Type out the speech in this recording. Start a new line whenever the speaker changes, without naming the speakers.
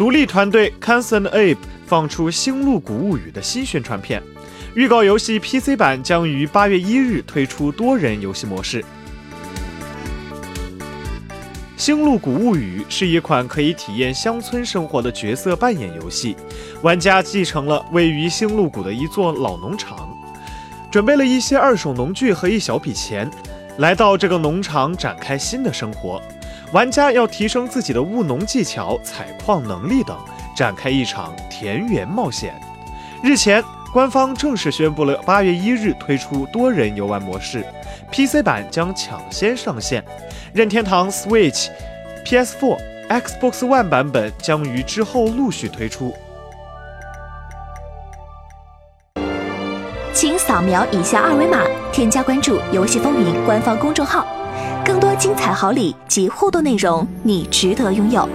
独立团队 c a n s and Ape 放出《星露谷物语》的新宣传片，预告游戏 PC 版将于八月一日推出多人游戏模式。《星露谷物语》是一款可以体验乡村生活的角色扮演游戏，玩家继承了位于星露谷的一座老农场，准备了一些二手农具和一小笔钱，来到这个农场展开新的生活。玩家要提升自己的务农技巧、采矿能力等，展开一场田园冒险。日前，官方正式宣布了八月一日推出多人游玩模式，PC 版将抢先上线，任天堂 Switch、PS4、Xbox One 版本将于之后陆续推出。
请扫描以下二维码，添加关注“游戏风云”官方公众号。更多精彩好礼及互动内容，你值得拥有。